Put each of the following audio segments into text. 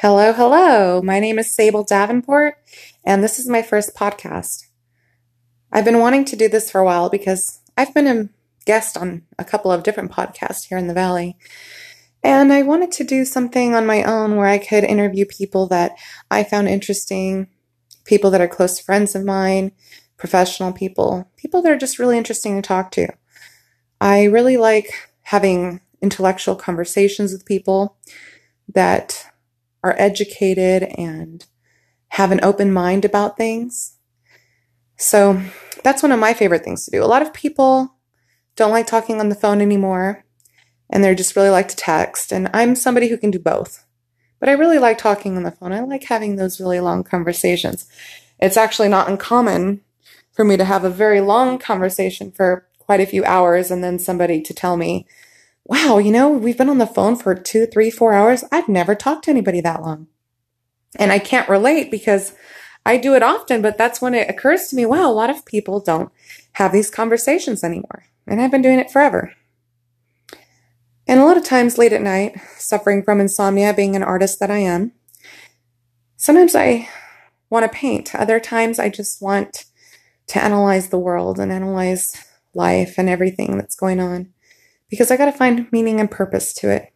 Hello, hello. My name is Sable Davenport, and this is my first podcast. I've been wanting to do this for a while because I've been a guest on a couple of different podcasts here in the Valley. And I wanted to do something on my own where I could interview people that I found interesting, people that are close friends of mine, professional people, people that are just really interesting to talk to. I really like having intellectual conversations with people that are educated and have an open mind about things. So that's one of my favorite things to do. A lot of people don't like talking on the phone anymore and they just really like to text. And I'm somebody who can do both. But I really like talking on the phone. I like having those really long conversations. It's actually not uncommon for me to have a very long conversation for quite a few hours and then somebody to tell me, wow, you know, we've been on the phone for two, three, four hours. I've never talked to anybody that long. And I can't relate because I do it often, but that's when it occurs to me, wow, a lot of people don't have these conversations anymore. And I've been doing it forever. And a lot of times late at night, suffering from insomnia, being an artist that I am, sometimes I want to paint. Other times I just want to analyze the world and analyze life and everything that's going on because I got to find meaning and purpose to it.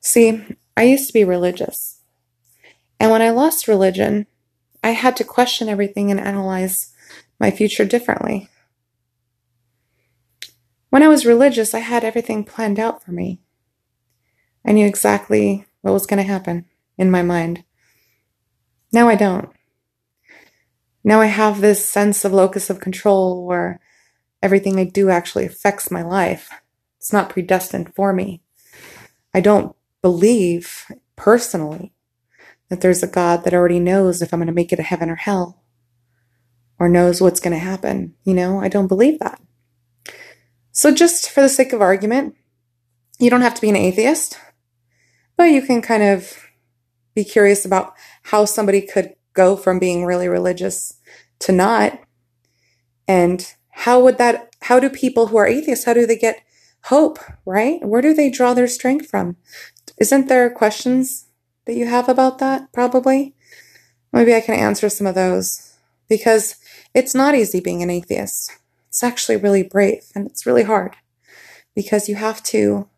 See, I used to be religious. And when I lost religion, I had to question everything and analyze my future differently. When I was religious, I had everything planned out for me. I knew exactly what was going to happen in my mind. Now I don't. Now I have this sense of locus of control where everything I do actually affects my life. It's not predestined for me. I don't believe personally that there's a God that already knows if I'm going to make it to heaven or hell or knows what's going to happen. You know, I don't believe that. So, just for the sake of argument, you don't have to be an atheist, but you can kind of be curious about how somebody could go from being really religious to not and how would that, how do people who are atheists, how do they get hope, right? Where do they draw their strength from? Isn't there questions that you have about that? Probably. Maybe I can answer some of those because it's not easy being an atheist. It's actually really brave and it's really hard because you have to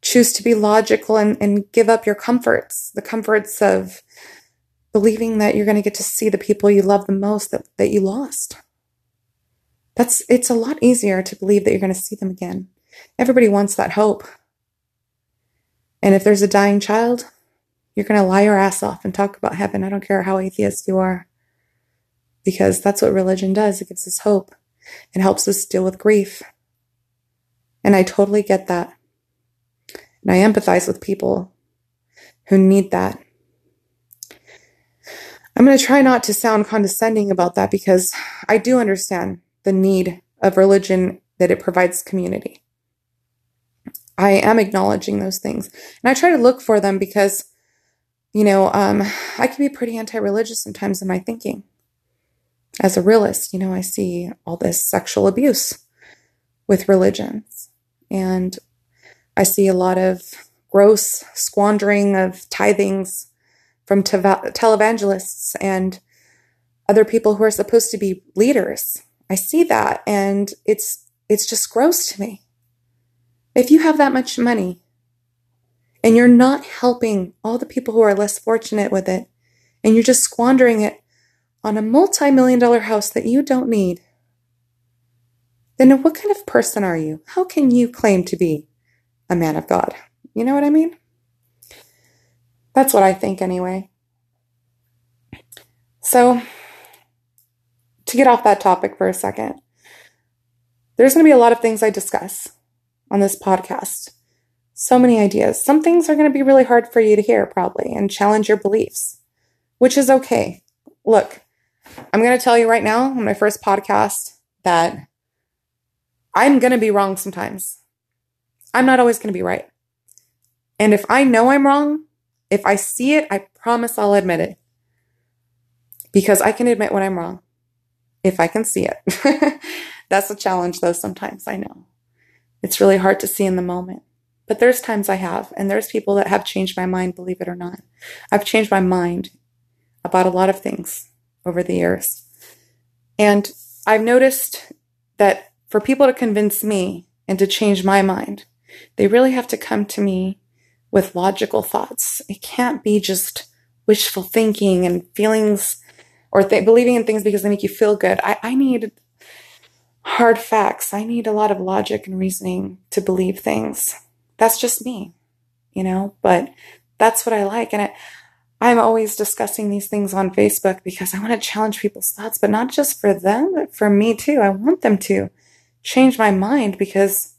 choose to be logical and, and give up your comforts, the comforts of believing that you're going to get to see the people you love the most that, that you lost. That's it's a lot easier to believe that you're going to see them again. Everybody wants that hope. And if there's a dying child, you're going to lie your ass off and talk about heaven. I don't care how atheist you are. Because that's what religion does. It gives us hope. It helps us deal with grief. And I totally get that. And I empathize with people who need that. I'm going to try not to sound condescending about that because I do understand the need of religion that it provides community. I am acknowledging those things. And I try to look for them because, you know, um, I can be pretty anti religious sometimes in my thinking. As a realist, you know, I see all this sexual abuse with religions. And I see a lot of gross squandering of tithings from televangelists and other people who are supposed to be leaders I see that and it's it's just gross to me. If you have that much money and you're not helping all the people who are less fortunate with it and you're just squandering it on a multi-million dollar house that you don't need, then what kind of person are you? How can you claim to be a man of God? You know what I mean? That's what I think anyway. So, to get off that topic for a second, there's going to be a lot of things I discuss on this podcast. So many ideas. Some things are going to be really hard for you to hear, probably, and challenge your beliefs, which is okay. Look, I'm going to tell you right now on my first podcast that I'm going to be wrong sometimes. I'm not always going to be right. And if I know I'm wrong, if I see it, I promise I'll admit it. Because I can admit when I'm wrong if I can see it. That's a challenge, though, sometimes I know. It's really hard to see in the moment. but there's times I have, and there's people that have changed my mind, believe it or not. I've changed my mind about a lot of things over the years. And I've noticed that for people to convince me and to change my mind, they really have to come to me with logical thoughts. It can't be just wishful thinking and feelings or th- believing in things because they make you feel good. I, I need hard facts. I need a lot of logic and reasoning to believe things. That's just me, you know, but that's what I like. And it, I'm always discussing these things on Facebook because I want to challenge people's thoughts, but not just for them, but for me too. I want them to change my mind because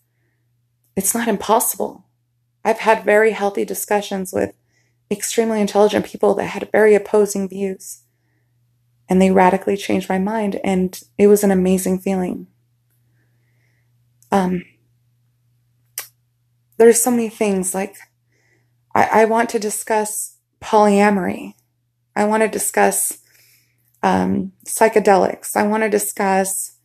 it's not impossible. I've had very healthy discussions with extremely intelligent people that had very opposing views. And they radically changed my mind, and it was an amazing feeling. Um, there's so many things like I, I want to discuss polyamory. I want to discuss um, psychedelics. I want to discuss,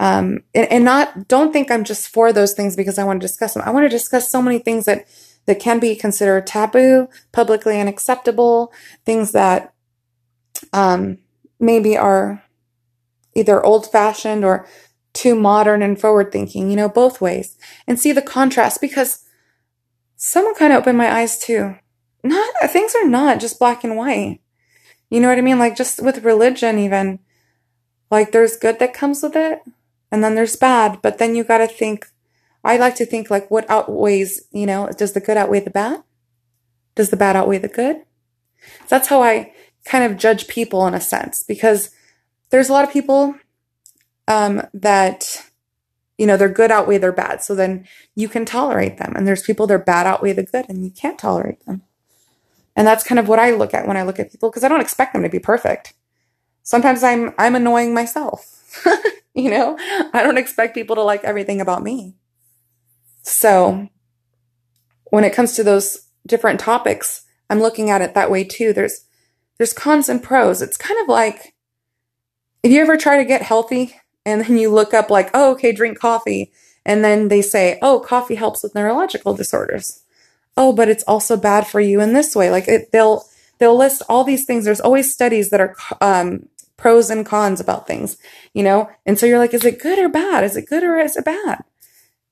um, and, and not, don't think I'm just for those things because I want to discuss them. I want to discuss so many things that, that can be considered taboo, publicly unacceptable, things that, um, maybe are either old fashioned or too modern and forward thinking, you know, both ways and see the contrast because someone kind of opened my eyes too not things are not just black and white. You know what I mean? Like just with religion, even like there's good that comes with it, and then there's bad. But then you got to think. I like to think like what outweighs. You know, does the good outweigh the bad? Does the bad outweigh the good? That's how I kind of judge people in a sense because there's a lot of people um, that you know their good outweigh their bad so then you can tolerate them and there's people their bad outweigh the good and you can't tolerate them and that's kind of what I look at when I look at people because I don't expect them to be perfect. Sometimes I'm I'm annoying myself. you know, I don't expect people to like everything about me. So, when it comes to those different topics, I'm looking at it that way too. There's there's cons and pros. It's kind of like if you ever try to get healthy and then you look up like, "Oh, okay, drink coffee." And then they say, "Oh, coffee helps with neurological disorders." oh, but it's also bad for you in this way. Like it, they'll they'll list all these things. There's always studies that are um, pros and cons about things, you know. And so you're like, is it good or bad? Is it good or is it bad?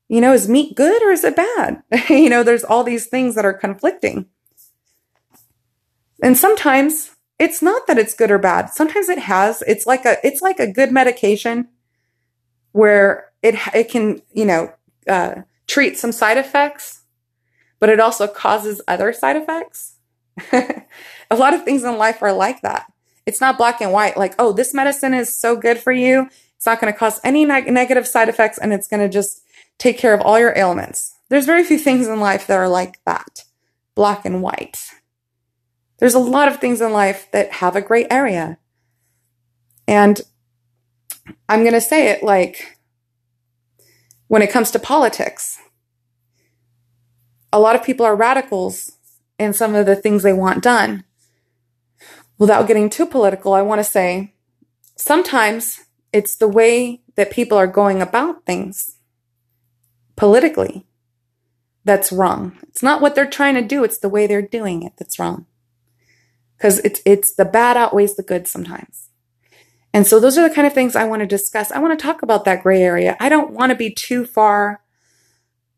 You know, is meat good or is it bad? you know, there's all these things that are conflicting. And sometimes it's not that it's good or bad. Sometimes it has. It's like a it's like a good medication where it it can you know uh, treat some side effects but it also causes other side effects. a lot of things in life are like that. It's not black and white, like, oh, this medicine is so good for you. It's not going to cause any neg- negative side effects and it's going to just take care of all your ailments. There's very few things in life that are like that, black and white. There's a lot of things in life that have a gray area. And I'm going to say it like when it comes to politics, a lot of people are radicals in some of the things they want done. Without getting too political, I want to say sometimes it's the way that people are going about things politically that's wrong. It's not what they're trying to do, it's the way they're doing it that's wrong. Because it's, it's the bad outweighs the good sometimes. And so those are the kind of things I want to discuss. I want to talk about that gray area. I don't want to be too far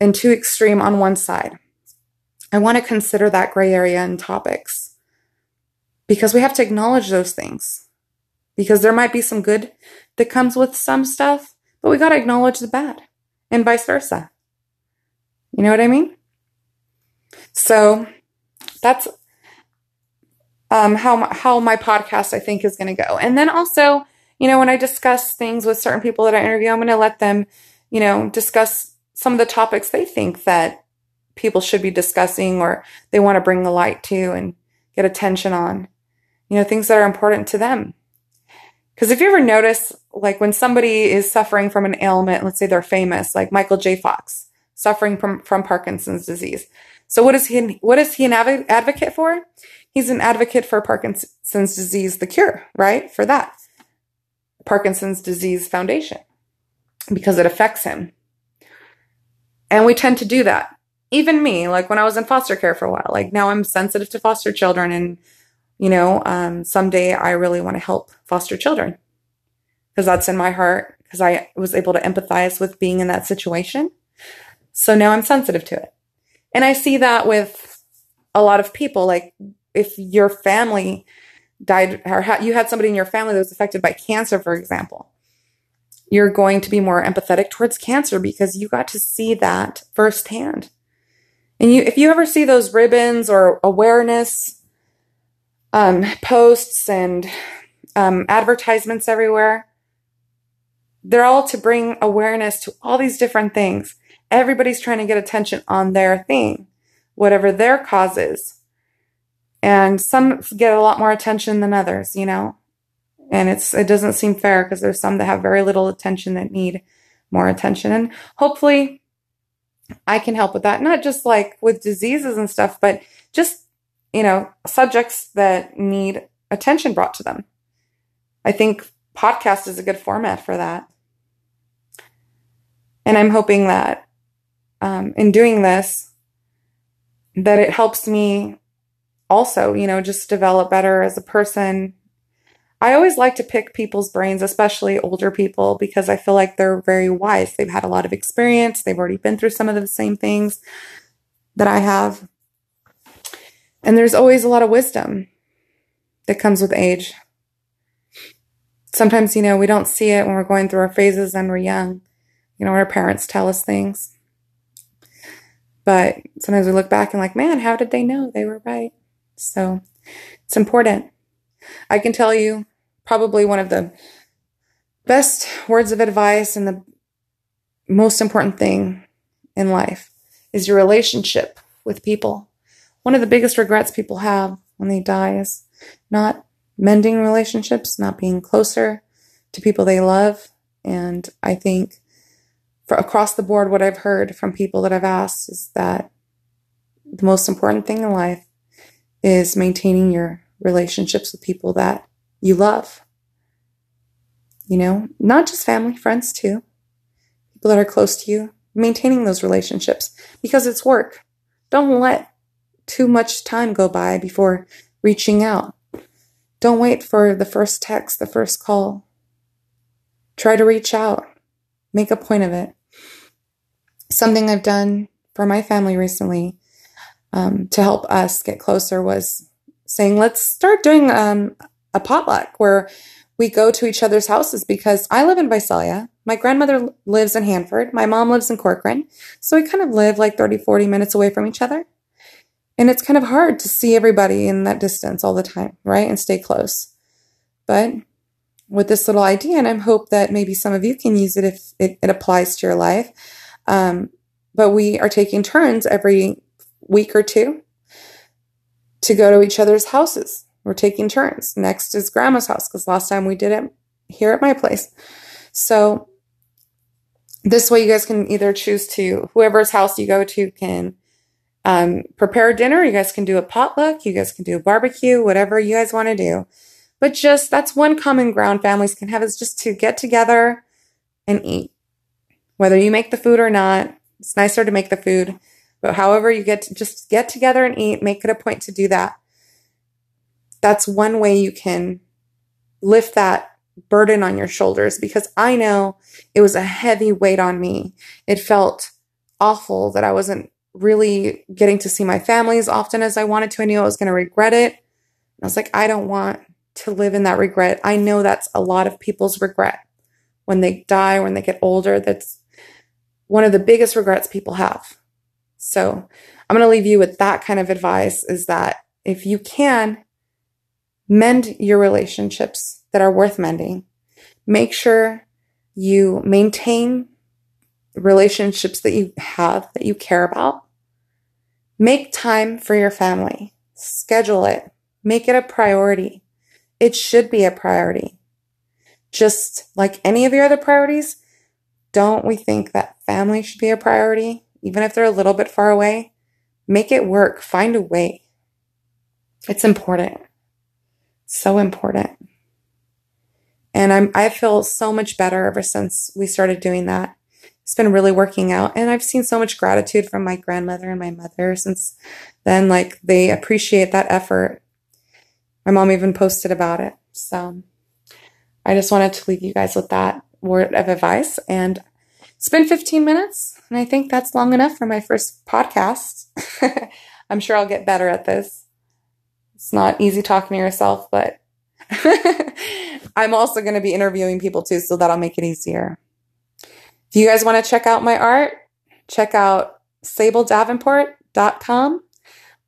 and too extreme on one side. I want to consider that gray area in topics because we have to acknowledge those things because there might be some good that comes with some stuff, but we got to acknowledge the bad and vice versa. You know what I mean? So that's um, how my, how my podcast I think is going to go. And then also, you know, when I discuss things with certain people that I interview, I'm going to let them, you know, discuss some of the topics they think that people should be discussing or they want to bring the light to and get attention on. You know, things that are important to them. Because if you ever notice, like when somebody is suffering from an ailment, let's say they're famous, like Michael J. Fox, suffering from, from Parkinson's disease. So what is he, what is he an advocate for? He's an advocate for Parkinson's disease, the cure, right? For that. Parkinson's disease foundation because it affects him. And we tend to do that even me, like when I was in foster care for a while, like now I'm sensitive to foster children and, you know, um, someday I really want to help foster children because that's in my heart because I was able to empathize with being in that situation. So now I'm sensitive to it. And I see that with a lot of people. Like if your family died or ha- you had somebody in your family that was affected by cancer, for example, you're going to be more empathetic towards cancer because you got to see that firsthand. And you, if you ever see those ribbons or awareness um, posts and um, advertisements everywhere, they're all to bring awareness to all these different things. Everybody's trying to get attention on their thing, whatever their cause is. And some get a lot more attention than others, you know? And it's, it doesn't seem fair because there's some that have very little attention that need more attention. And hopefully I can help with that. Not just like with diseases and stuff, but just, you know, subjects that need attention brought to them. I think podcast is a good format for that. And I'm hoping that um, in doing this, that it helps me also, you know, just develop better as a person. I always like to pick people's brains, especially older people, because I feel like they're very wise. They've had a lot of experience. They've already been through some of the same things that I have. And there's always a lot of wisdom that comes with age. Sometimes, you know, we don't see it when we're going through our phases and we're young. You know, our parents tell us things. But sometimes we look back and like, man, how did they know they were right? So it's important. I can tell you probably one of the best words of advice and the most important thing in life is your relationship with people. One of the biggest regrets people have when they die is not mending relationships, not being closer to people they love. And I think for across the board, what I've heard from people that I've asked is that the most important thing in life is maintaining your relationships with people that you love. You know, not just family, friends too, people that are close to you, maintaining those relationships because it's work. Don't let too much time go by before reaching out. Don't wait for the first text, the first call. Try to reach out. Make a point of it something I've done for my family recently um, to help us get closer was saying, let's start doing um, a potluck where we go to each other's houses because I live in Visalia. My grandmother lives in Hanford. My mom lives in Corcoran. So we kind of live like 30, 40 minutes away from each other. And it's kind of hard to see everybody in that distance all the time, right? And stay close. But with this little idea, and I hope that maybe some of you can use it if it, it applies to your life, um, but we are taking turns every week or two to go to each other's houses. We're taking turns. Next is grandma's house because last time we did it here at my place. So this way you guys can either choose to, whoever's house you go to can um, prepare dinner. You guys can do a potluck. You guys can do a barbecue, whatever you guys want to do. But just that's one common ground families can have is just to get together and eat whether you make the food or not. It's nicer to make the food, but however you get to just get together and eat, make it a point to do that. That's one way you can lift that burden on your shoulders because I know it was a heavy weight on me. It felt awful that I wasn't really getting to see my family as often as I wanted to. I knew I was going to regret it. I was like, I don't want to live in that regret. I know that's a lot of people's regret when they die, when they get older. That's one of the biggest regrets people have. So I'm going to leave you with that kind of advice is that if you can mend your relationships that are worth mending, make sure you maintain relationships that you have that you care about. Make time for your family. Schedule it. Make it a priority. It should be a priority. Just like any of your other priorities, don't we think that family should be a priority, even if they're a little bit far away? Make it work. Find a way. It's important. So important. And I'm, I feel so much better ever since we started doing that. it's been really working out. And I've seen so much gratitude from my grandmother and my mother since then. Like they appreciate that effort. My mom even posted about it. So I just wanted to leave you guys with that word of advice. And it's been 15 minutes, and I think that's long enough for my first podcast. I'm sure I'll get better at this. It's not easy talking to yourself, but I'm also going to be interviewing people too, so that'll make it easier. If you guys want to check out my art, check out sabledavenport.com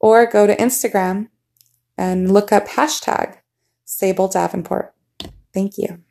or go to Instagram and look up hashtag Sable Davenport. Thank you.